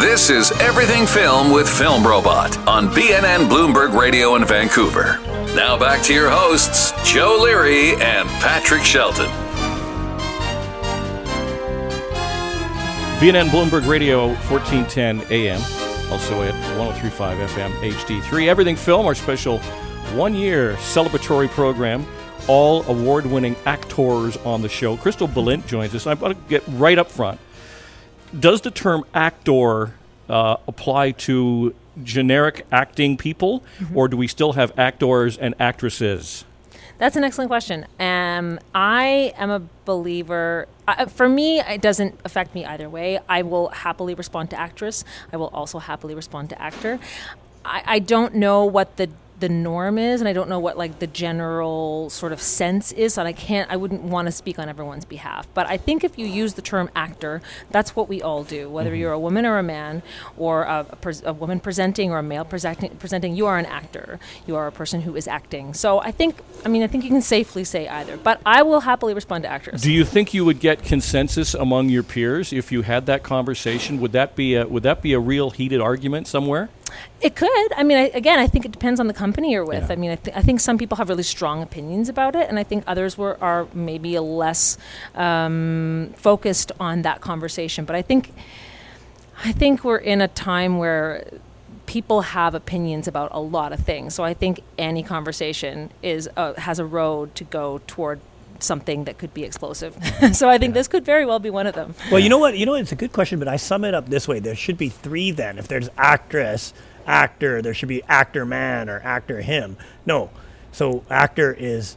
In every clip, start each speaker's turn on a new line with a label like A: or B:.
A: This is Everything Film with Film Robot on BNN Bloomberg Radio in Vancouver. Now back to your hosts, Joe Leary and Patrick Shelton.
B: BNN Bloomberg Radio 1410 AM, also at 1035 FM HD3. Everything Film, our special one year celebratory program. All award winning actors on the show. Crystal Balint joins us. I want to get right up front. Does the term actor uh, apply to generic acting people, or do we still have actors and actresses?
C: That's an excellent question. Um, I am a believer. Uh, for me, it doesn't affect me either way. I will happily respond to actress. I will also happily respond to actor. I, I don't know what the the norm is and I don't know what like the general sort of sense is and I can't I wouldn't want to speak on everyone's behalf. But I think if you use the term actor that's what we all do whether mm-hmm. you're a woman or a man or a, a, pres- a, woman presenting or a male presenting presenting you are an actor. You are a person who is acting. So I think I mean I think you can safely say either but I will happily respond to actors.
B: Do you think you would get consensus among your peers if you had that conversation? Would that be a would that be a real heated argument somewhere
C: it could. I mean, I, again, I think it depends on the company you're with. Yeah. I mean, I, th- I, think some people have really strong opinions about it, and I think others were are maybe less um, focused on that conversation. But I think, I think we're in a time where people have opinions about a lot of things. So I think any conversation is uh, has a road to go toward something that could be explosive. so I think yeah. this could very well be one of them.
D: Well, you know what? You know, it's a good question, but I sum it up this way: there should be three. Then, if there's actress, actor, there should be actor man or actor him. No, so actor is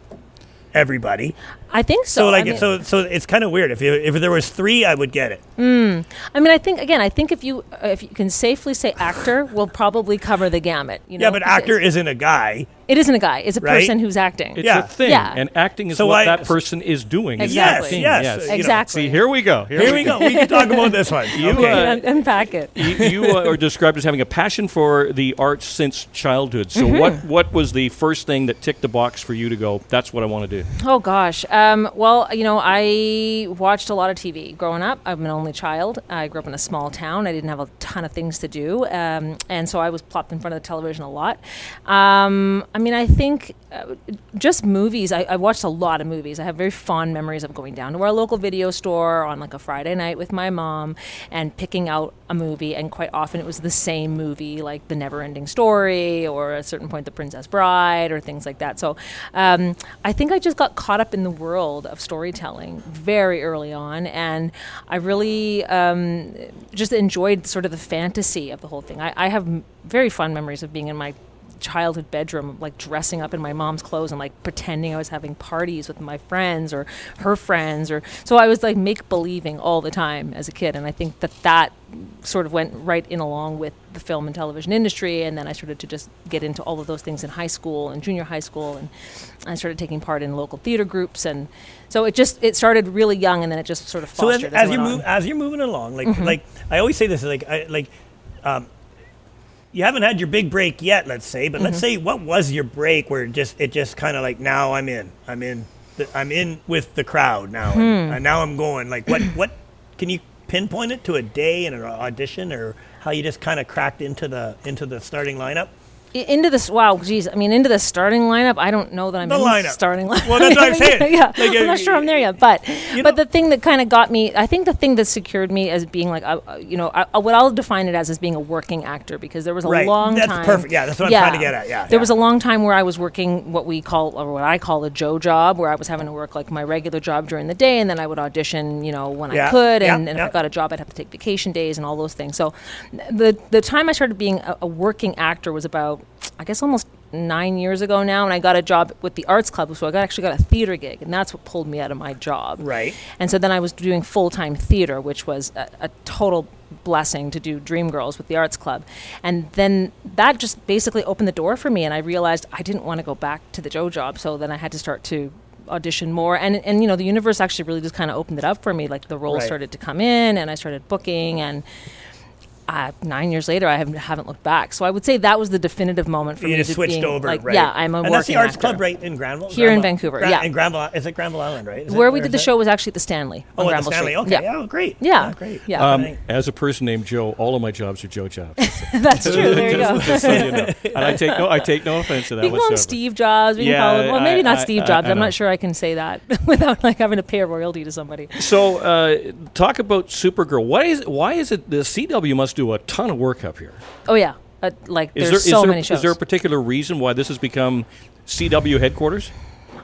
D: everybody.
C: I think so.
D: So like I mean, so so it's kind of weird. If you, if there was three, I would get it.
C: Mm. I mean, I think again, I think if you if you can safely say actor, we'll probably cover the gamut. You know?
D: Yeah, but actor isn't a guy.
C: It isn't a guy. It's a right? person who's acting.
B: It's yeah. a thing. Yeah. And acting is so what I, that person is doing.
C: Exactly.
D: Yes, yes.
C: yes. Exactly.
B: See, here we go.
D: Here, here we go. we can talk about this one.
C: You okay. uh, unpack it.
B: You, you uh, are described as having a passion for the arts since childhood. So mm-hmm. what what was the first thing that ticked the box for you to go? That's what I want to do.
C: Oh gosh. Um, well, you know, I watched a lot of TV growing up. I'm an only child. I grew up in a small town. I didn't have a ton of things to do, um, and so I was plopped in front of the television a lot. Um, I mean, I mean, I think uh, just movies. I, I, watched a lot of movies. I have very fond memories of going down to our local video store on like a Friday night with my mom and picking out a movie. And quite often it was the same movie, like The Never Ending Story or at a certain point The Princess Bride or things like that. So um, I think I just got caught up in the world of storytelling very early on. And I really um, just enjoyed sort of the fantasy of the whole thing. I, I have very fond memories of being in my childhood bedroom, like dressing up in my mom's clothes and like pretending I was having parties with my friends or her friends, or so I was like make believing all the time as a kid, and I think that that sort of went right in along with the film and television industry, and then I started to just get into all of those things in high school and junior high school, and I started taking part in local theater groups, and so it just it started really young, and then it just sort of fostered.
D: So as, as you move as you're moving along, like mm-hmm. like I always say this, like I, like. Um, you haven't had your big break yet, let's say, but mm-hmm. let's say what was your break where it just it just kind of like now I'm in, I'm in, the, I'm in with the crowd now, hmm. and, and now I'm going. Like what what can you pinpoint it to a day in an audition or how you just kind of cracked into the into the starting lineup?
C: Into this wow geez i mean into the starting lineup i don't know that i'm
D: the
C: in
D: lineup.
C: the starting lineup
D: well that's what i'm saying
C: yeah like, i'm not uh, sure i'm there yet but but the thing that kind of got me i think the thing that secured me as being like uh, uh you know I, uh, what i'll define it as as being a working actor because there was a
D: right.
C: long
D: that's
C: time
D: perfect yeah that's what yeah, i'm trying to get at yeah
C: there
D: yeah.
C: was a long time where i was working what we call or what i call a joe job where i was having to work like my regular job during the day and then i would audition you know when yeah. i could and, and if i got a job i'd have to take vacation days and all those things so the the time i started being a, a working actor was about I guess almost nine years ago now, and I got a job with the arts club. So I got, actually got a theater gig, and that's what pulled me out of my job.
D: Right.
C: And so then I was doing full time theater, which was a, a total blessing to do Dreamgirls with the arts club. And then that just basically opened the door for me, and I realized I didn't want to go back to the Joe job. So then I had to start to audition more and and you know the universe actually really just kind of opened it up for me like the roles right. started to come in and I started booking and uh, nine years later, I haven't, haven't looked back. So I would say that was the definitive moment for
D: You
C: me.
D: just
C: to
D: switched
C: being,
D: over,
C: like,
D: right?
C: Yeah, I'm a
D: and
C: working
D: that's the Arts
C: actor.
D: Club, right in Granville.
C: Here in Vancouver,
D: Gran-
C: yeah.
D: In Granville, is it Granville Island, right? Is it-
C: Where we did the
D: it-
C: show was actually at the Stanley.
D: Oh,
C: on
D: at the Stanley.
C: Street.
D: Okay.
C: Yeah.
D: Oh, great.
C: Yeah.
D: great.
C: Yeah.
B: Um, as a person named Joe, all of my jobs are Joe jobs.
C: That's true. There you go.
B: Just so you know. And I take no, I take no offense to that
C: We can call him. Steve Jobs. We
B: Yeah,
C: can call him, well, maybe
B: I-
C: not
B: I-
C: Steve
B: I-
C: Jobs.
B: I
C: I'm not sure I can say that without like having to pay a royalty to somebody.
B: So, uh, talk about Supergirl. Why is why is it the CW must do a ton of work up here?
C: Oh yeah, uh, like
B: Is
C: there's
B: there
C: so
B: there,
C: many shows.
B: is there a particular reason why this has become CW headquarters?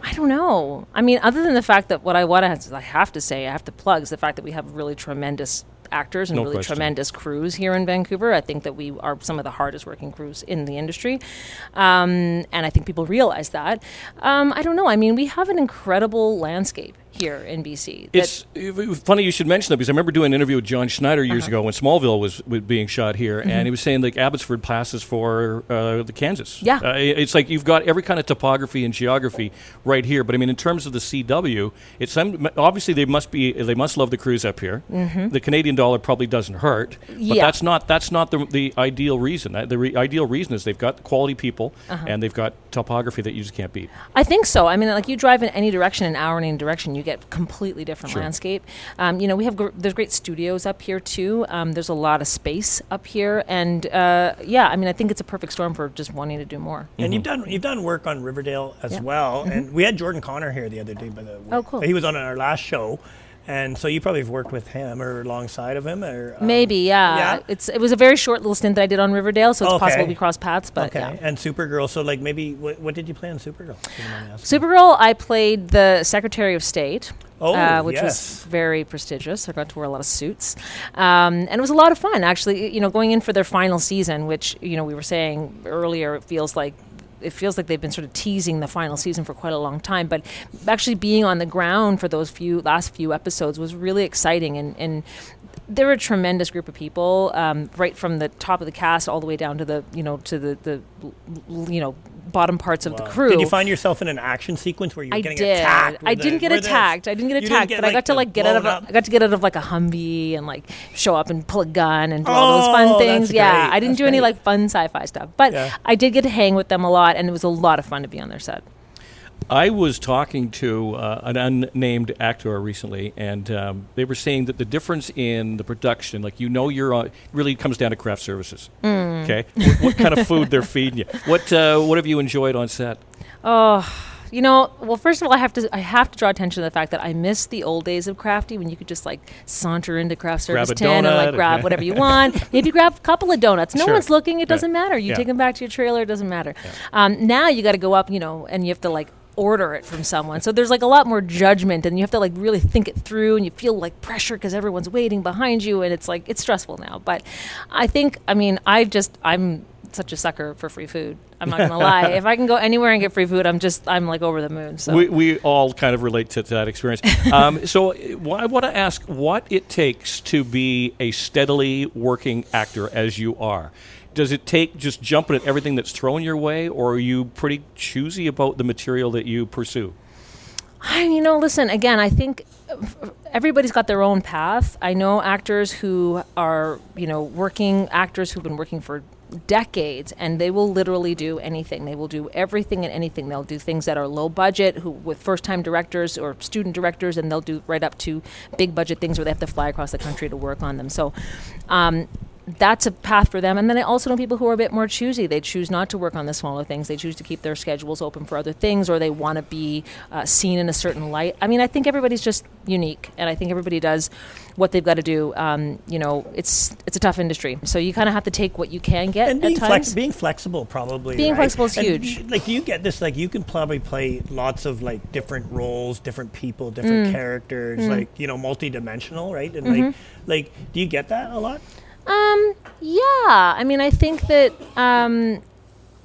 C: I don't know. I mean, other than the fact that what I want to- I have to say, I have to plug is the fact that we have really tremendous actors and
B: No
C: really
B: question.
C: tremendous crews here in Vancouver. I think that we are some of the hardest working crews in the industry, um, and I think people realize that. Um, I don't know. I mean, we have an incredible landscape here in BC.
B: It's funny you should mention that because I remember doing an interview with John Schneider years
C: Uh-huh.
B: ago when Smallville was, was being shot here,
C: Mm-hmm.
B: and he was saying like Abbotsford passes for uh, the Kansas.
C: Yeah.
B: uh, it's like you've got every kind of topography and geography right here. But I mean, in terms of the CW, it's some, obviously they must be they must love the crews up here. The Canadian dollar probably doesn't hurt, but
C: Mm-hmm. Yeah.
B: that's not that's not the, the ideal reason. The re- ideal reason is they've got quality people
C: Uh-huh.
B: and they've got topography that you just can't beat.
C: I think so. I mean, like you drive in any direction, an hour in any direction, you get completely different
B: Sure.
C: landscape. Um, you know, we have gr- there's great studios up here too. Um, there's a lot of space up here, and uh, yeah, I mean, I think it's a perfect storm for just wanting to do more.
D: And you've done you've done work on Riverdale as
C: Yeah.
D: well, and we had Jordan Connor here the other day. By the way,
C: Oh, cool.
D: He was on our last show, and so you probably have worked with him or alongside of him, or um,
C: Maybe, yeah.
D: yeah?
C: It's it was a very short little stint that I did on Riverdale, so it's
D: Okay.
C: possible we crossed paths. But
D: Okay,
C: yeah.
D: and Supergirl. So like maybe what, what did you play on Supergirl? if you don't mind me asking?
C: Supergirl, I played the Secretary of State.
D: Oh,
C: uh, which
D: yes.
C: was very prestigious. I got to wear a lot of suits, um, and it was a lot of fun. Actually, you know, going in for their final season, which you know we were saying earlier, it feels like it feels like they've been sort of teasing the final season for quite a long time. But actually being on the ground for those few last few episodes was really exciting, and and they're a tremendous group of people, um, right from the top of the cast all the way down to the you know to the the you know bottom parts of the crew.
D: Did you find yourself in an action sequence where you were
C: I
D: getting
C: did.
D: attacked?
C: I didn't
D: the-
C: get attacked. I didn't get
D: you
C: attacked,
D: get,
C: but I got to like get out of. A, I got to get out of like a Humvee and like show up and pull a gun and do all those fun
D: Oh,
C: things. Yeah,
D: great.
C: I didn't
D: That's
C: do any like fun sci-fi stuff, but
D: Yeah.
C: I did get to hang with them a lot, and it was a lot of fun to be on their set.
B: I was talking to uh, an unnamed actor recently, and um, they were saying that the difference in the production, like you know, you're on, really comes down to craft services.
C: Mm.
B: Okay, what, what kind of food they're feeding you? What uh, what have you enjoyed on set?
C: Oh, you know, well, first of all, I have to I have to draw attention to the fact that I miss the old days of crafty when you could just like saunter into craft service tin and like grab whatever you want. Maybe grab a couple of donuts. No
B: Sure.
C: one's looking. It doesn't matter. You
B: Yeah.
C: take them back to your trailer. It doesn't matter. Um, now you got to go up, you know, and you have to like order it from someone. So there's like a lot more judgment, and you have to like really think it through, and you feel like pressure because everyone's waiting behind you, and it's like it's stressful now. But I think, I mean, I just I'm such a sucker for free food. I'm not gonna lie. If I can go anywhere and get free food, I'm just I'm like over the moon. So.
B: We, we all kind of relate to, to that experience. Um, so uh, I want to ask what it takes to be a steadily working actor as you are. Does it take just jumping at everything that's thrown your way, or are you pretty choosy about the material that you pursue?
C: I, you know, listen, again, I think everybody's got their own path. I know actors who are, you know, working actors who've been working for decades and they will literally do anything. They will do everything and anything. They'll do things that are low budget who with first-time directors or student directors and they'll do right up to big budget things where they have to fly across the country to work on them. So, um, that's a path for them. And then I also know people who are a bit more choosy. They choose not to work on the smaller things. They choose to keep their schedules open for other things, or they want to be uh, seen in a certain light. I mean, I think everybody's just unique, and I think everybody does what they've got to do. Um, you know, it's it's a tough industry, so you kind of have to take what you can get
D: and being, flex- being flexible probably
C: Being
D: right?
C: flexible is
D: And
C: huge.
D: like you get this like you can probably play lots of like different roles different people
C: Mm.
D: different characters like you know multi-dimensional right and
C: Mm-hmm.
D: like like do you get that a lot
C: Um, yeah. I mean, I think that. Um,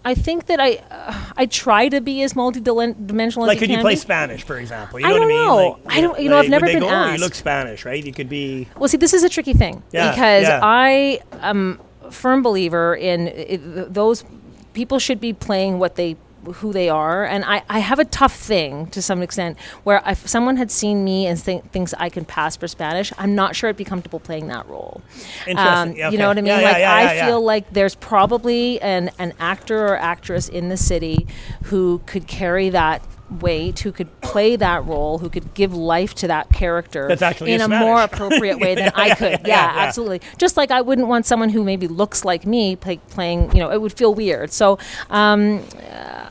C: I think that I uh, I try to be as multi-dimensional
D: like
C: as
D: could
C: you
D: play
C: be.
D: Spanish for example you
C: I
D: know I
C: don't
D: mean
C: know.
D: Like,
C: I don't- you know, I've never been
D: go, "Oh, you look Spanish right you could be
C: Well, see, this is a tricky thing
D: Yeah,
C: because
D: yeah.
C: I am a firm believer in it, those people should be playing what they who they are. And I, I have a tough thing to some extent where if someone had seen me and think, thinks I can pass for Spanish, I'm not sure I'd be comfortable playing that role.
D: Interesting. Yeah,
C: You know what I mean?
D: Yeah, yeah,
C: like
D: yeah,
C: I
D: yeah, yeah.
C: feel like there's probably an, an actor or actress in the city who could carry that weight, who could play that role, who could give life to that character in a more appropriate way than I could. Yeah,
D: yeah, yeah.
C: absolutely. Just like I wouldn't want someone who maybe looks like me play, playing, you know, it would feel weird. So um,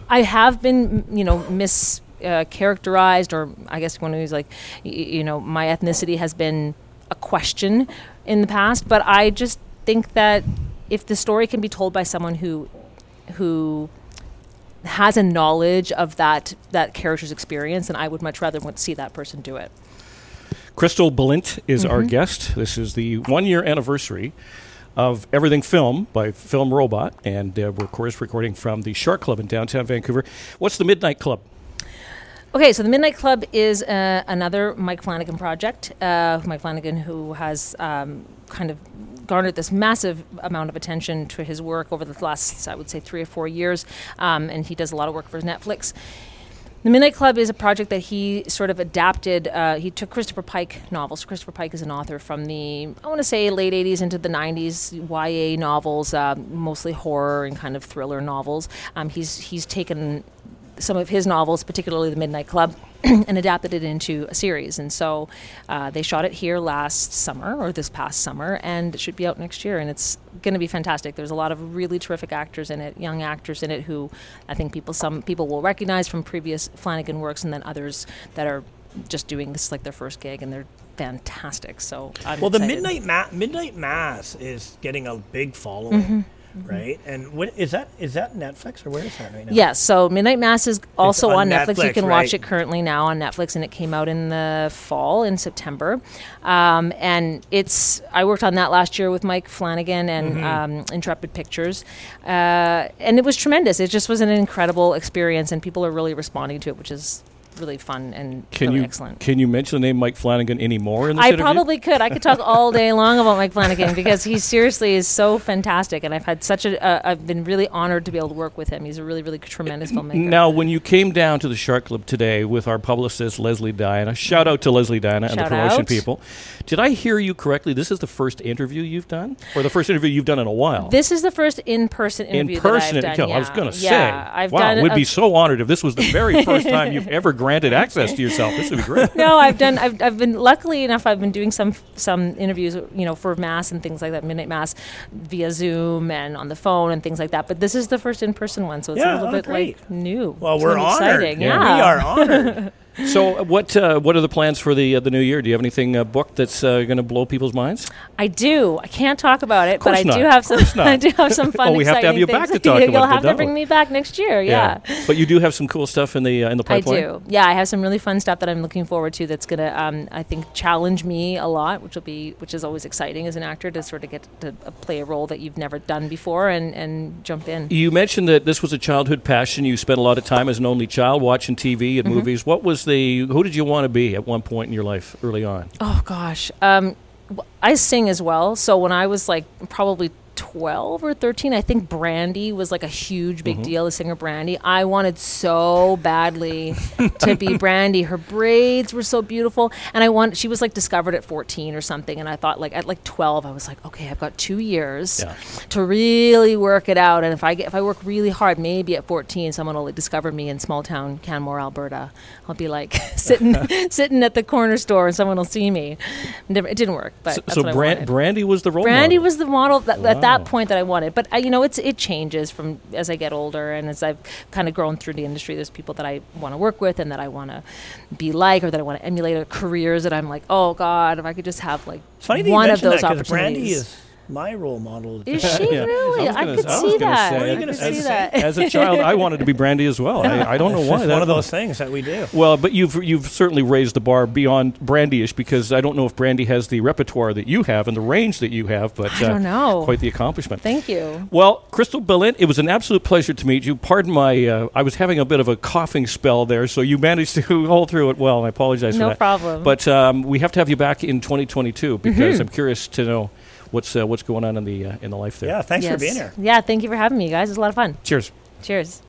C: I have been, you know, mischaracterized, Uh, or I guess one of these like, y- you know, my ethnicity has been a question in the past, but I just think that if the story can be told by someone who, who has a knowledge of that that character's experience, then I would much rather want to see that person do it.
B: Crystal Balint is
C: Mm-hmm.
B: our guest. This is the one year anniversary of Everything Film by Film Robot, and uh, we're of course recording from the Shark Club in downtown Vancouver. What's the Midnight Club?
C: Okay, so the Midnight Club is uh, another Mike Flanagan project. Uh, Mike Flanagan, who has um, kind of garnered this massive amount of attention to his work over the last, I would say, three or four years, um, and he does a lot of work for Netflix. The Midnight Club is a project that he sort of adapted. Uh, he took Christopher Pike novels. Christopher Pike is an author from the, I want to say, late 80s into the 90s, YA novels, uh, mostly horror and kind of thriller novels. Um, he's, he's taken some of his novels, particularly The Midnight Club, and adapted it into a series. And so uh, they shot it here last summer or this past summer, and it should be out next year. And it's going to be fantastic. There's a lot of really terrific actors in it, young actors in it, who I think people some people will recognize from previous Flanagan works, and then others that are just doing this like their first gig, and they're fantastic. So I'm
D: Well, the midnight ma- midnight mass is getting a big following,
C: Mm-hmm.
D: Right? And what is that? Is that Netflix or where is that right now?
C: Yes, so Midnight Mass is also
D: on
C: on, Netflix. You can
D: right.
C: watch it currently now on Netflix, and it came out in the fall in September. Um, and it's I worked on that last year with Mike Flanagan and
D: Mm-hmm.
C: um, Intrepid Pictures, uh, and it was tremendous. It just was an incredible experience, and people are really responding to it, which is really fun and
B: Can
C: really
B: you
C: excellent.
B: can you mention the name Mike Flanagan anymore in this
C: I
B: interview?
C: probably could. I could talk all day long about Mike Flanagan because he seriously is so fantastic, and I've had such a. Uh, I've been really honored to be able to work with him. He's a really, really tremendous filmmaker.
B: Now, when you came down to the Shark Club today with our publicist Leslie Diana, shout out to Leslie Diana and the promotion
C: out.
B: people. Did I hear you correctly? This is the first interview you've done, or the first interview you've done in a while?
C: This is the first in-person interview.
B: in person,
C: that I've done.
B: I was going to say,
C: yeah, I've
B: wow,
C: done
B: we'd be so honored if this was the very first time you've ever granted access to yourself. This would be great.
C: no, I've done. I've, I've been luckily enough. I've been doing some some interviews, you know, for mass and things like that, midnight mass, via Zoom and on the phone and things like that. But this is the first in-person one, so it's
D: Yeah,
C: a little
D: oh,
C: bit
D: great.
C: like new.
D: Well,
C: It's
D: we're honored.
C: exciting.
B: Yeah.
C: Yeah,
D: We are honored.
B: So, uh, what uh, what are the plans for the uh, the new year? Do you have anything uh, booked that's uh, going to blow people's minds?
C: I do. I can't talk about it, but I
B: not.
C: do have some. I do have some fun.
B: Oh, we have to have you back
C: things.
B: to talk
C: You'll
B: about it,
C: have to bring me back next year. Yeah.
B: But you do have some cool stuff in the uh, in the pipeline.
C: I do. Yeah, I have some really fun stuff that I'm looking forward to. That's gonna, um, I think, challenge me a lot, which will be, which is always exciting as an actor to sort of get to play a role that you've never done before and and jump in.
B: You mentioned that this was a childhood passion. You spent a lot of time as an only child watching TV and
C: Mm-hmm.
B: movies. What was the who did you want to be at one point in your life early on?
C: Oh gosh, um, I sing as well. So when I was like probably. 12 or 13 i think brandy was like a huge big mm-hmm. deal the singer brandy i wanted so badly to be brandy her braids were so beautiful and i want she was like discovered at 14 or something and i thought like at like 12 i was like okay i've got two years
B: Yeah.
C: to really work it out and if i get if i work really hard maybe at 14 someone will like, discover me in small town canmore alberta i'll be like sitting sitting at the corner store and someone will see me it didn't work but
B: So, so
C: I
B: Brandy was the role
C: Brandy
B: model.
C: was the model that, at
B: Wow.
C: That point that I wanted, but uh, you know, it's it changes from as I get older and as I've kind of grown through the industry. There's people that I want to work with and that I want to be like, or that I want to emulate, or careers that I'm like, oh God, if I could just have like
D: It's funny
C: one of those
D: that
C: opportunities.
D: Brandy is my role model.
C: Is she
B: Yeah.
C: really?
B: I
C: I,
B: gonna-
C: could
B: I
C: see
B: gonna
C: that.
B: say,
D: What are you
C: I could
D: say?
C: see that.
B: As a child, I wanted to be Brandy as well. I, I don't know why.
D: just
B: That-
D: one of those things that we do.
B: Well, but you've you've certainly raised the bar beyond Brandyish because I don't know if Brandy has the repertoire that you have and the range that you have, but
C: I don't know.
B: quite the accomplishment.
C: Thank you.
B: Well, Crystal Balint, it was an absolute pleasure to meet you. Pardon my, uh, I was having a bit of a coughing spell there, so you managed to hold through it well. and I apologize
C: No
B: for that.
C: No problem.
B: But um, we have to have you back in 2022 because
C: Mm-hmm.
B: I'm curious to know what's uh, what's going on in the uh, in the life there.
D: Yeah, thanks for being here.
C: Yeah, thank you for having me, guys. It's a lot of fun.
B: Cheers.
C: Cheers.